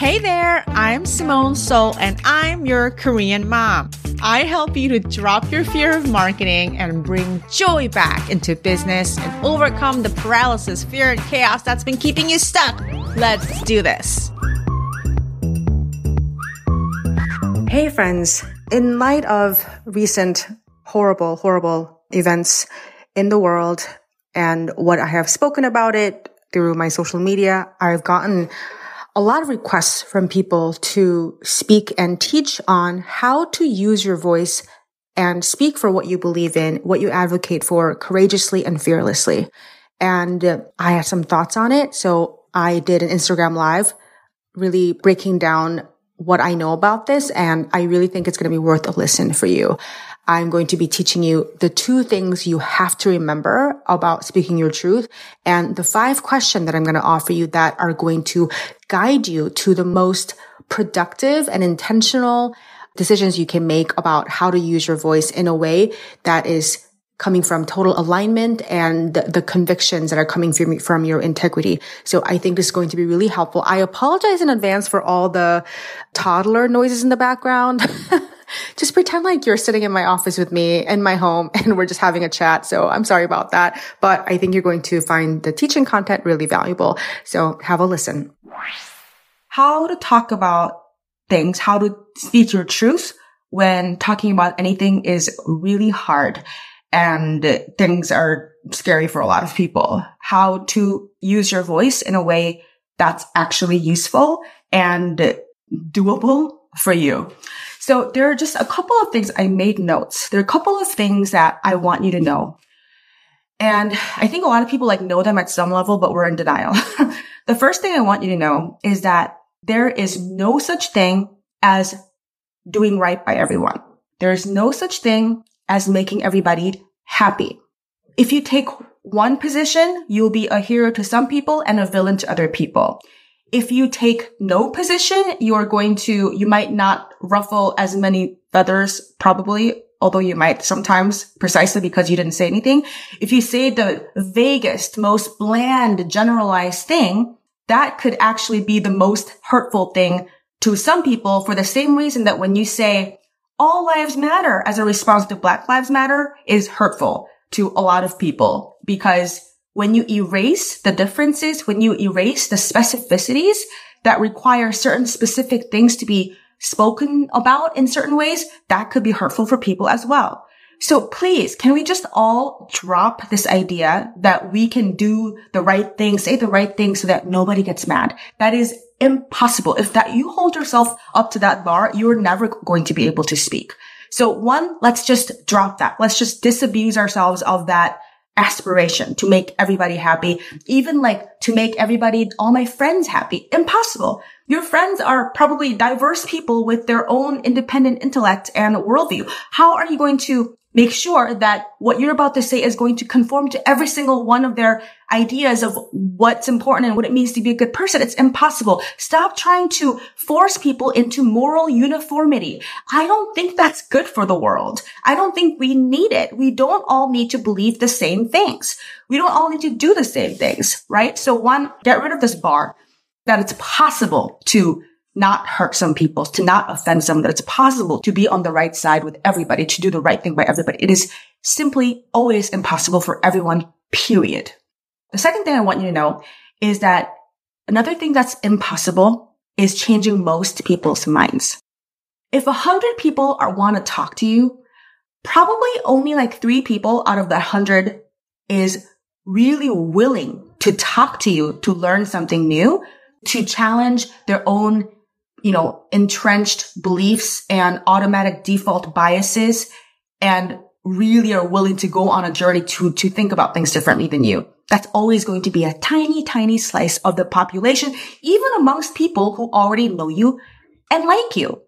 Hey there, I'm Simone Seol and I'm your Korean mom. I help you to drop your fear of marketing and bring joy back into business and overcome the paralysis, fear, and chaos that's been keeping you stuck. Let's do this. Hey, friends. In light of recent horrible, horrible events in the world and what I have spoken about it through my social media, I've gotten a lot of requests from people to speak and teach on how to use your voice and speak for what you believe in, what you advocate for courageously and fearlessly. And uh, I had some thoughts on it. So I did an Instagram live really breaking down what I know about this. And I really think it's going to be worth a listen for you. I'm going to be teaching you the two things you have to remember about speaking your truth and the five questions that I'm going to offer you that are going to guide you to the most productive and intentional decisions you can make about how to use your voice in a way that is coming from total alignment and the, the, convictions that are coming from, from your integrity. So I think this is going to be really helpful. I apologize in advance for all the toddler noises in the background. just pretend like you're sitting in my office with me in my home and we're just having a chat. So I'm sorry about that, but I think you're going to find the teaching content really valuable. So have a listen. How to talk about things, how to speak your truth when talking about anything is really hard and things are scary for a lot of people. How to use your voice in a way that's actually useful and doable for you. So there are just a couple of things I made notes. There are a couple of things that I want you to know. And I think a lot of people like know them at some level, but we're in denial. the first thing I want you to know is that there is no such thing as doing right by everyone. There is no such thing as making everybody happy. If you take one position, you'll be a hero to some people and a villain to other people if you take no position, you are going to, you might not ruffle as many feathers, probably, although you might sometimes precisely because you didn't say anything. If you say the vaguest, most bland, generalized thing, that could actually be the most hurtful thing to some people for the same reason that when you say all lives matter as a response to Black Lives Matter is hurtful to a lot of people because when you erase the differences, when you erase the specificities that require certain specific things to be spoken about in certain ways, that could be hurtful for people as well. So please, can we just all drop this idea that we can do the right thing, say the right thing so that nobody gets mad? That is impossible. If that you hold yourself up to that bar, you're never going to be able to speak. So one, let's just drop that. Let's just disabuse ourselves of that aspiration to make everybody happy, even like to make everybody, all my friends happy. Impossible. Your friends are probably diverse people with their own independent intellect and worldview. How are you going to make sure that what you're about to say is going to conform to every single one of their ideas of what's important and what it means to be a good person. It's impossible. Stop trying to force people into moral uniformity. I don't think that's good for the world. I don't think we need it. We don't all need to believe the same things. We don't all need to do the same things, right? So one, get rid of this bar that it's possible to not hurt some people, to not offend some, that it's possible to be on the right side with everybody, to do the right thing by everybody. It is simply always impossible for everyone, period. The second thing I want you to know is that another thing that's impossible is changing most people's minds. If a hundred people are, want to talk to you, probably only like three people out of that hundred is really willing to talk to you to learn something new, to challenge their own you know, entrenched beliefs and automatic default biases and really are willing to go on a journey to, to think about things differently than you. That's always going to be a tiny, tiny slice of the population, even amongst people who already know you and like you.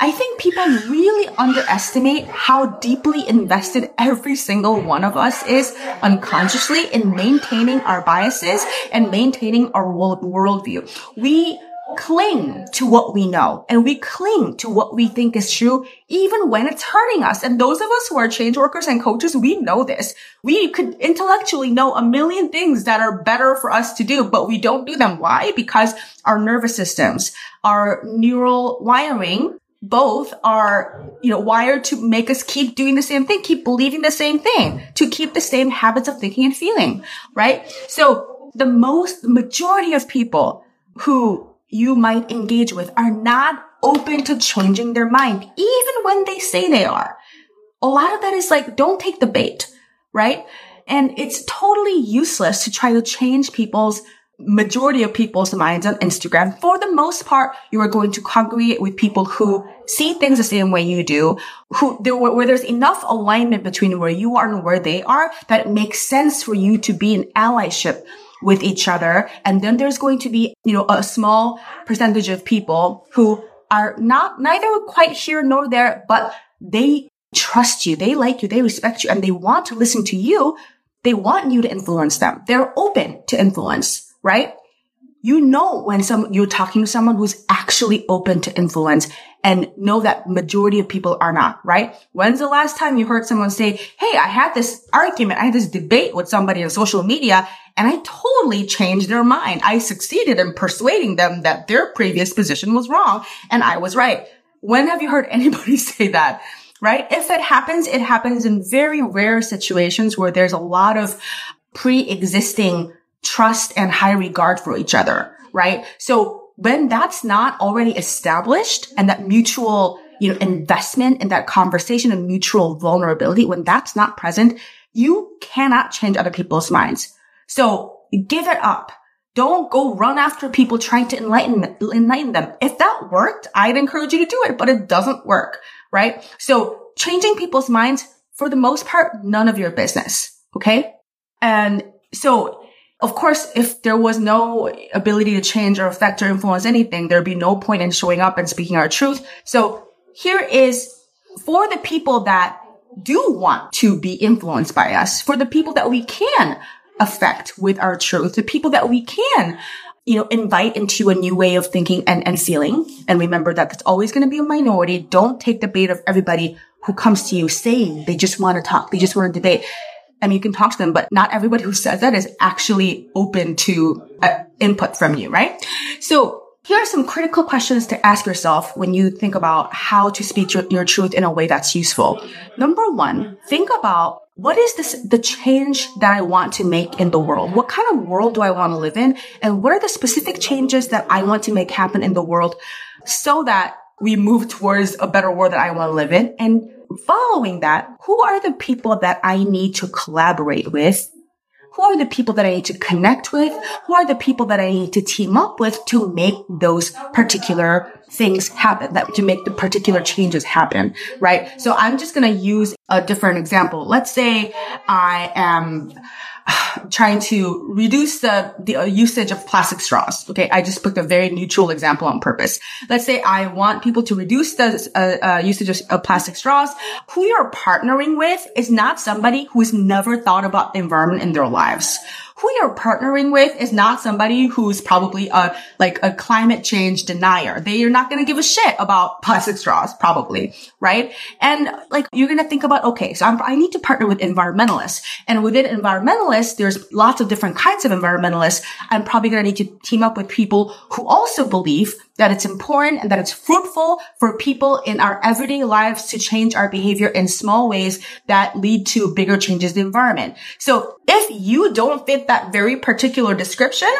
I think people really underestimate how deeply invested every single one of us is unconsciously in maintaining our biases and maintaining our world, worldview. We cling to what we know and we cling to what we think is true, even when it's hurting us. And those of us who are change workers and coaches, we know this. We could intellectually know a million things that are better for us to do, but we don't do them. Why? Because our nervous systems, our neural wiring, both are, you know, wired to make us keep doing the same thing, keep believing the same thing, to keep the same habits of thinking and feeling, right? So the most, majority of people who you might engage with are not open to changing their mind, even when they say they are. A lot of that is like, don't take the bait, right? And it's totally useless to try to change people's majority of people's minds on Instagram. For the most part, you are going to congregate with people who see things the same way you do, who there where there's enough alignment between where you are and where they are that it makes sense for you to be in allyship with each other. And then there's going to be, you know, a small percentage of people who are not neither quite here nor there, but they trust you, they like you, they respect you, and they want to listen to you. They want you to influence them. They're open to influence right? You know when some, you're talking to someone who's actually open to influence and know that majority of people are not, right? When's the last time you heard someone say, Hey, I had this argument. I had this debate with somebody on social media and I totally changed their mind. I succeeded in persuading them that their previous position was wrong and I was right. When have you heard anybody say that? Right? If it happens, it happens in very rare situations where there's a lot of pre-existing trust and high regard for each other, right? So when that's not already established and that mutual, you know, investment in that conversation and mutual vulnerability, when that's not present, you cannot change other people's minds. So give it up. Don't go run after people trying to enlighten, enlighten them. If that worked, I'd encourage you to do it, but it doesn't work, right? So changing people's minds, for the most part, none of your business. Okay. And so of course, if there was no ability to change or affect or influence anything, there'd be no point in showing up and speaking our truth. So here is for the people that do want to be influenced by us, for the people that we can affect with our truth, the people that we can, you know, invite into a new way of thinking and, and feeling. And remember that it's always going to be a minority. Don't take the bait of everybody who comes to you saying they just want to talk. They just want to debate. Mean, you can talk to them, but not everybody who says that is actually open to uh, input from you, right? So here are some critical questions to ask yourself when you think about how to speak your, your truth in a way that's useful. Number one, think about what is this, the change that I want to make in the world? What kind of world do I want to live in? And what are the specific changes that I want to make happen in the world so that we move towards a better world that I want to live in? And following that, who are the people that I need to collaborate with? Who are the people that I need to connect with? Who are the people that I need to team up with to make those particular things happen, that to make the particular changes happen, right? So I'm just going to use a different example. Let's say I am trying to reduce the, the uh, usage of plastic straws. Okay. I just picked a very neutral example on purpose. Let's say I want people to reduce the uh, uh, usage of, plastic straws. Who you're partnering with is not somebody who's never thought about the environment in their lives who you're partnering with is not somebody who's probably a, like a climate change denier. They are not going to give a shit about plastic straws, probably, right? And like, you're going to think about, okay, so I'm, i need to partner with environmentalists. And within environmentalists, there's lots of different kinds of environmentalists. I'm probably going to need to team up with people who also believe that it's important and that it's fruitful for people in our everyday lives to change our behavior in small ways that lead to bigger changes in the environment. So if you don't fit that very particular description,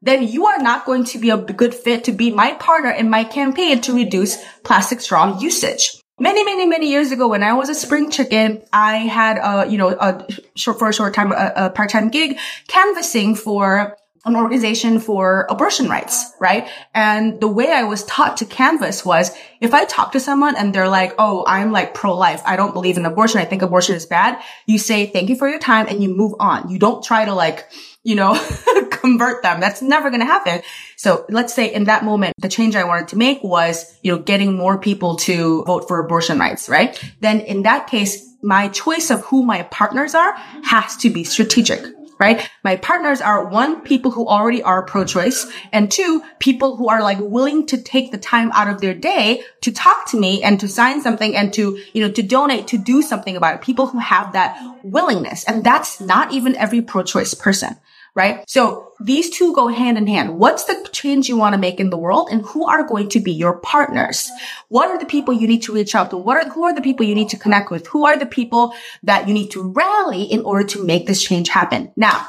then you are not going to be a good fit to be my partner in my campaign to reduce plastic straw usage. Many, many, many years ago, when I was a spring chicken, I had a, you know, a short, for a short time, a, a part-time gig canvassing for an organization for abortion rights, right? And the way I was taught to canvas was if I talk to someone and they're like, Oh, I'm like pro-life. I don't believe in abortion. I think abortion is bad. You say, thank you for your time and you move on. You don't try to like, you know, convert them. That's never going to happen. So let's say in that moment, the change I wanted to make was, you know, getting more people to vote for abortion rights, right? Then in that case, my choice of who my partners are has to be strategic right? My partners are one, people who already are pro-choice and two, people who are like willing to take the time out of their day to talk to me and to sign something and to, you know, to donate, to do something about it. People who have that willingness. And that's not even every pro-choice person right? So these two go hand in hand. What's the change you want to make in the world and who are going to be your partners? What are the people you need to reach out to? What are, who are the people you need to connect with? Who are the people that you need to rally in order to make this change happen? Now,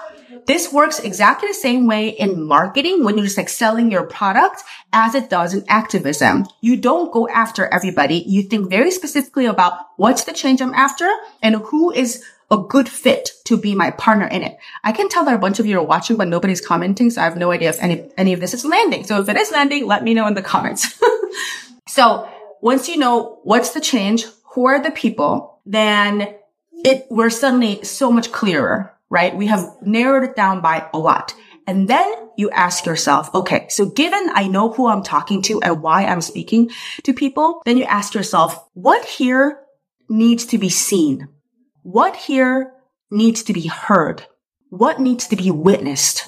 this works exactly the same way in marketing when you're just like selling your product as it does in activism. You don't go after everybody. You think very specifically about what's the change I'm after and who is a good fit to be my partner in it. I can tell that a bunch of you are watching, but nobody's commenting. So I have no idea if any, any of this is landing. So if it is landing, let me know in the comments. so once you know what's the change, who are the people, then it, we're suddenly so much clearer, right? We have narrowed it down by a lot. And then you ask yourself, okay, so given I know who I'm talking to and why I'm speaking to people, then you ask yourself, what here needs to be seen? What here needs to be heard? What needs to be witnessed?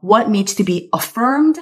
What needs to be affirmed?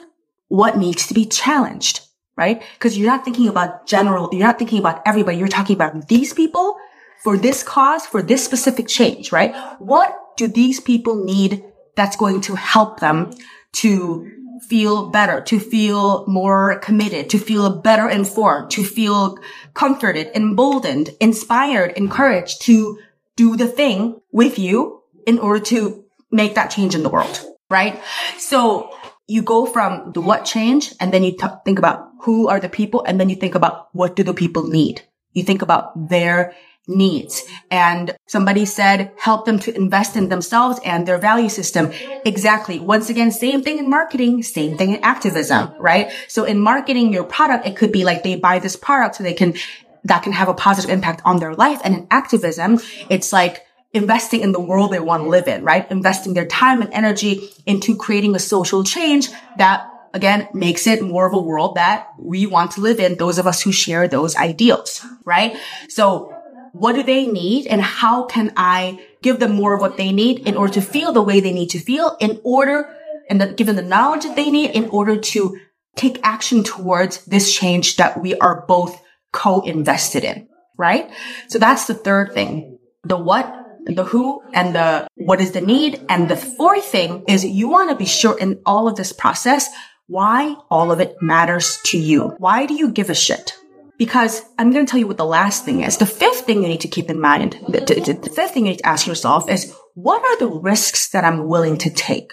What needs to be challenged? Right? Because you're not thinking about general, you're not thinking about everybody. You're talking about these people for this cause, for this specific change, right? What do these people need that's going to help them to feel better, to feel more committed, to feel better informed, to feel comforted, emboldened, inspired, encouraged to do the thing with you in order to make that change in the world, right? So you go from the what change and then you t- think about who are the people and then you think about what do the people need? You think about their needs. And somebody said, help them to invest in themselves and their value system. Exactly. Once again, same thing in marketing, same thing in activism, right? So in marketing your product, it could be like they buy this product so they can that can have a positive impact on their life. And in activism, it's like investing in the world they want to live in, right? Investing their time and energy into creating a social change that again makes it more of a world that we want to live in. Those of us who share those ideals, right? So what do they need and how can I give them more of what they need in order to feel the way they need to feel in order and give them the knowledge that they need in order to take action towards this change that we are both co-invested in, right? So that's the third thing. The what, the who, and the what is the need. And the fourth thing is you want to be sure in all of this process why all of it matters to you. Why do you give a shit? Because I'm going to tell you what the last thing is. The fifth thing you need to keep in mind, the, the, the fifth thing you need to ask yourself is what are the risks that I'm willing to take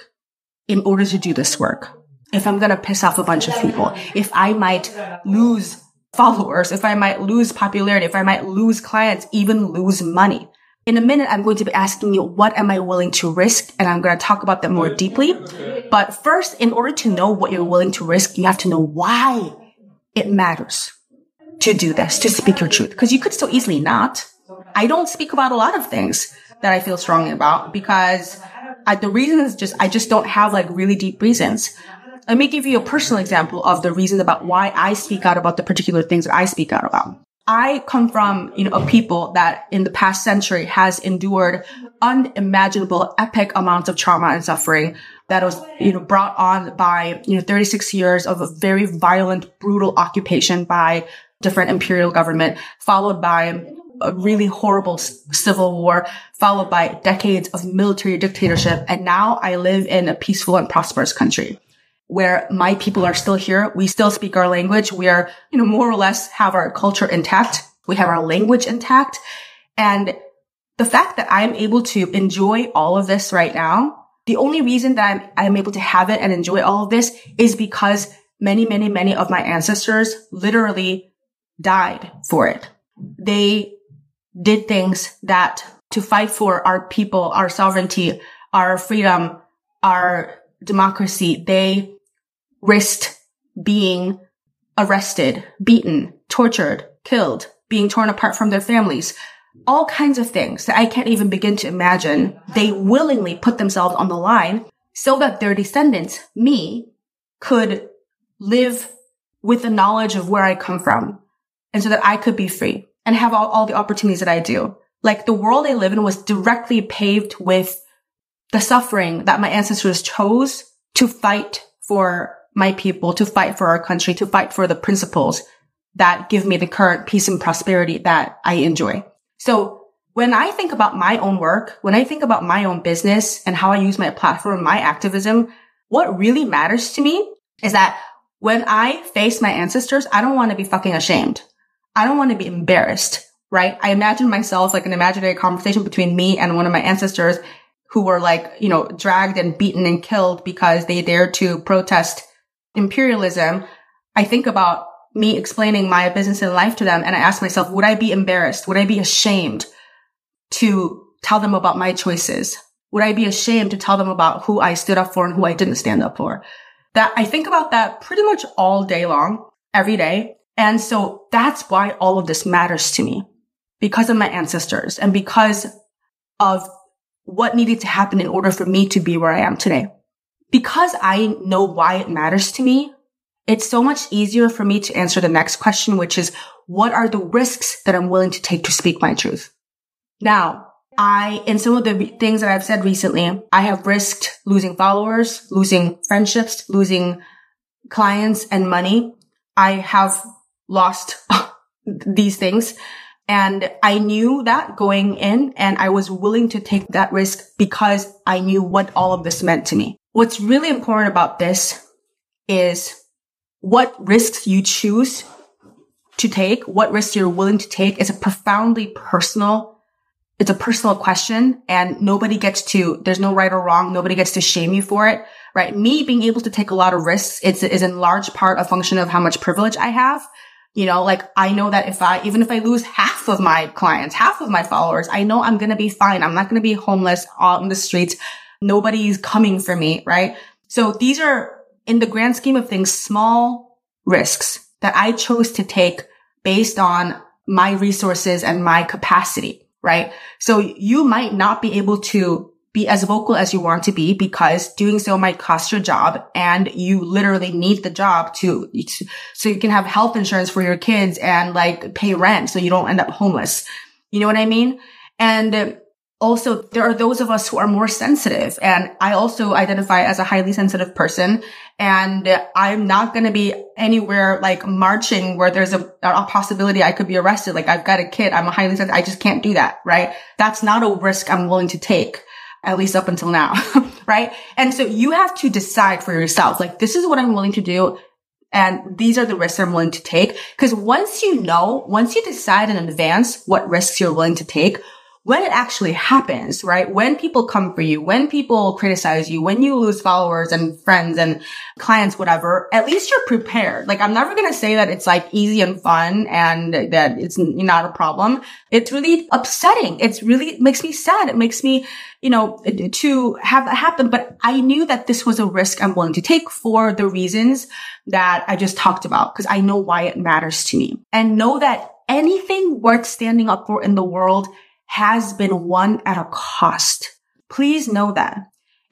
in order to do this work? If I'm going to piss off a bunch of people, if I might lose followers, if I might lose popularity, if I might lose clients, even lose money. In a minute, I'm going to be asking you, what am I willing to risk? And I'm going to talk about that more deeply. But first, in order to know what you're willing to risk, you have to know why it matters to do this, to speak your truth. Cause you could so easily not. I don't speak about a lot of things that I feel strongly about because I, the reason is just, I just don't have like really deep reasons. Let me give you a personal example of the reason about why I speak out about the particular things that I speak out about. I come from, you know, a people that in the past century has endured unimaginable epic amounts of trauma and suffering that was, you know, brought on by, you know, 36 years of a very violent, brutal occupation by different imperial government, followed by a really horrible civil war, followed by decades of military dictatorship. And now I live in a peaceful and prosperous country where my people are still here. We still speak our language. We are, you know, more or less have our culture intact. We have our language intact. And the fact that I'm able to enjoy all of this right now, the only reason that I'm, I'm able to have it and enjoy all of this is because many, many, many of my ancestors literally died for it. They did things that to fight for our people, our sovereignty, our freedom, our democracy, they risked being arrested, beaten, tortured, killed, being torn apart from their families, all kinds of things that I can't even begin to imagine. They willingly put themselves on the line so that their descendants, me, could live with the knowledge of where I come from and so that I could be free and have all, all the opportunities that I do. Like the world I live in was directly paved with the suffering that my ancestors chose to fight for my people, to fight for our country, to fight for the principles that give me the current peace and prosperity that I enjoy. So when I think about my own work, when I think about my own business and how I use my platform, my activism, what really matters to me is that when I face my ancestors, I don't want to be fucking ashamed. I don't want to be embarrassed, right? I imagine myself like an imaginary conversation between me and one of my ancestors who were like, you know, dragged and beaten and killed because they dared to protest imperialism. I think about me explaining my business and life to them and I ask myself, would I be embarrassed? Would I be ashamed to tell them about my choices? Would I be ashamed to tell them about who I stood up for and who I didn't stand up for? That I think about that pretty much all day long, every day. And so that's why all of this matters to me because of my ancestors and because of what needed to happen in order for me to be where I am today. Because I know why it matters to me, it's so much easier for me to answer the next question, which is what are the risks that I'm willing to take to speak my truth? Now, I, in some of the things that I've said recently, I have risked losing followers, losing friendships, losing clients and money. I have lost these things. And I knew that going in and I was willing to take that risk because I knew what all of this meant to me. What's really important about this is what risks you choose to take, what risks you're willing to take is a profoundly personal it's a personal question and nobody gets to, there's no right or wrong. Nobody gets to shame you for it, right? Me being able to take a lot of risks, it's, is in large part a function of how much privilege I have. You know, like I know that if I, even if I lose half of my clients, half of my followers, I know I'm going to be fine. I'm not going to be homeless out in the streets. Nobody's coming for me, right? So these are in the grand scheme of things, small risks that I chose to take based on my resources and my capacity right? So you might not be able to be as vocal as you want to be because doing so might cost your job and you literally need the job to, so you can have health insurance for your kids and like pay rent so you don't end up homeless. You know what I mean? And also there are those of us who are more sensitive and I also identify as a highly sensitive person and I'm not going to be anywhere like marching where there's a, a, possibility I could be arrested. Like I've got a kid. I'm a highly sensitive. I just can't do that. Right. That's not a risk I'm willing to take. At least up until now. right. And so you have to decide for yourself, like, this is what I'm willing to do. And these are the risks I'm willing to take. Cause once you know, once you decide in advance what risks you're willing to take, when it actually happens, right? When people come for you, when people criticize you, when you lose followers and friends and clients, whatever, at least you're prepared. Like I'm never going to say that it's like easy and fun and that it's not a problem. It's really upsetting. It's really it makes me sad. It makes me, you know, to have that happen. But I knew that this was a risk I'm willing to take for the reasons that I just talked about because I know why it matters to me and know that anything worth standing up for in the world has been won at a cost. Please know that.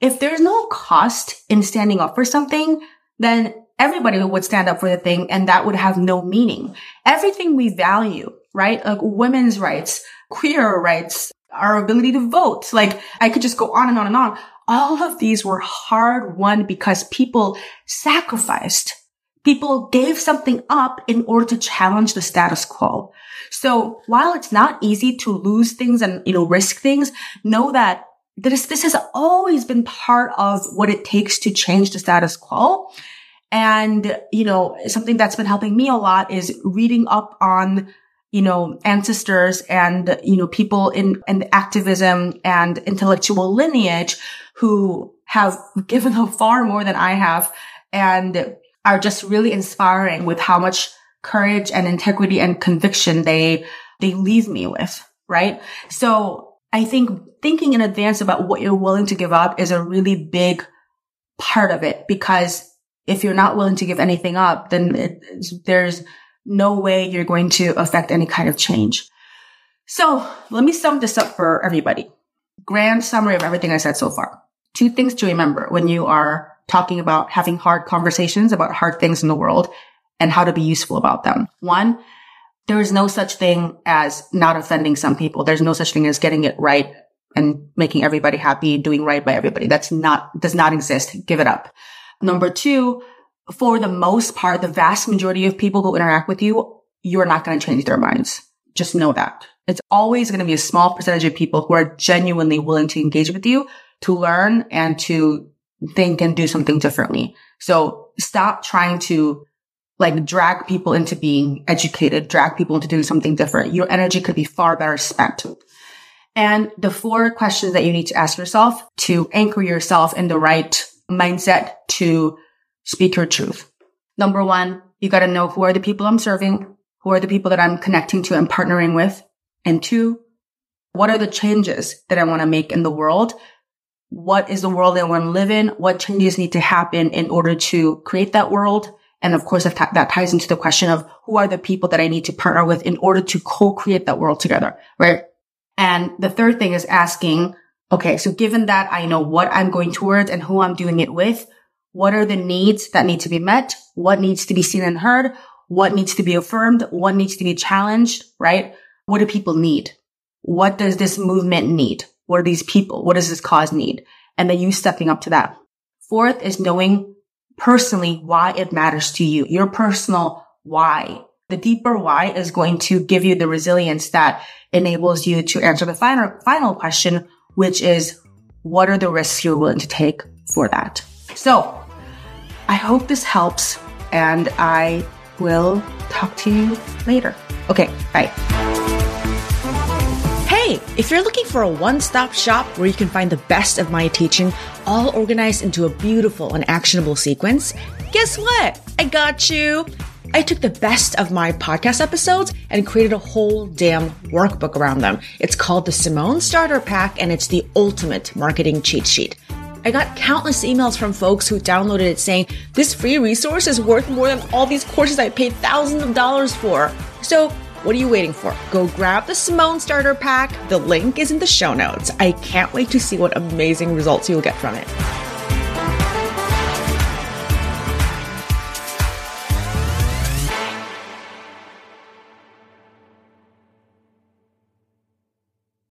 If there's no cost in standing up for something, then everybody would stand up for the thing and that would have no meaning. Everything we value, right? Like women's rights, queer rights, our ability to vote. Like I could just go on and on and on. All of these were hard won because people sacrificed. People gave something up in order to challenge the status quo. So while it's not easy to lose things and, you know, risk things, know that this, this has always been part of what it takes to change the status quo. And, you know, something that's been helping me a lot is reading up on, you know, ancestors and, you know, people in, in activism and intellectual lineage who have given up far more than I have and are just really inspiring with how much courage and integrity and conviction they, they leave me with, right? So I think thinking in advance about what you're willing to give up is a really big part of it because if you're not willing to give anything up, then it, there's no way you're going to affect any kind of change. So let me sum this up for everybody. Grand summary of everything I said so far. Two things to remember when you are talking about having hard conversations about hard things in the world and how to be useful about them. One, there is no such thing as not offending some people. There's no such thing as getting it right and making everybody happy, doing right by everybody. That's not, does not exist. Give it up. Number two, for the most part, the vast majority of people who interact with you, you're not going to change their minds. Just know that. It's always going to be a small percentage of people who are genuinely willing to engage with you, to learn and to think and do something differently. So stop trying to like drag people into being educated, drag people into doing something different. Your energy could be far better spent. And the four questions that you need to ask yourself to anchor yourself in the right mindset to speak your truth. Number one, you got to know who are the people I'm serving? Who are the people that I'm connecting to and partnering with? And two, what are the changes that I want to make in the world? What is the world want to live in? What changes need to happen in order to create that world? And of course, that, that ties into the question of who are the people that I need to partner with in order to co-create that world together, right? And the third thing is asking, okay, so given that I know what I'm going towards and who I'm doing it with, what are the needs that need to be met? What needs to be seen and heard? What needs to be affirmed? What needs to be challenged, right? What do people need? What does this movement need? What are these people? What does this cause need? And then you stepping up to that. Fourth is knowing personally why it matters to you, your personal why. The deeper why is going to give you the resilience that enables you to answer the final, final question, which is what are the risks you're willing to take for that? So I hope this helps and I will talk to you later. Okay, bye. If you're looking for a one stop shop where you can find the best of my teaching, all organized into a beautiful and actionable sequence, guess what? I got you. I took the best of my podcast episodes and created a whole damn workbook around them. It's called the Simone Starter Pack and it's the ultimate marketing cheat sheet. I got countless emails from folks who downloaded it saying, this free resource is worth more than all these courses I paid thousands of dollars for. So what are you waiting for? Go grab the Simone Starter Pack. The link is in the show notes. I can't wait to see what amazing results you'll get from it.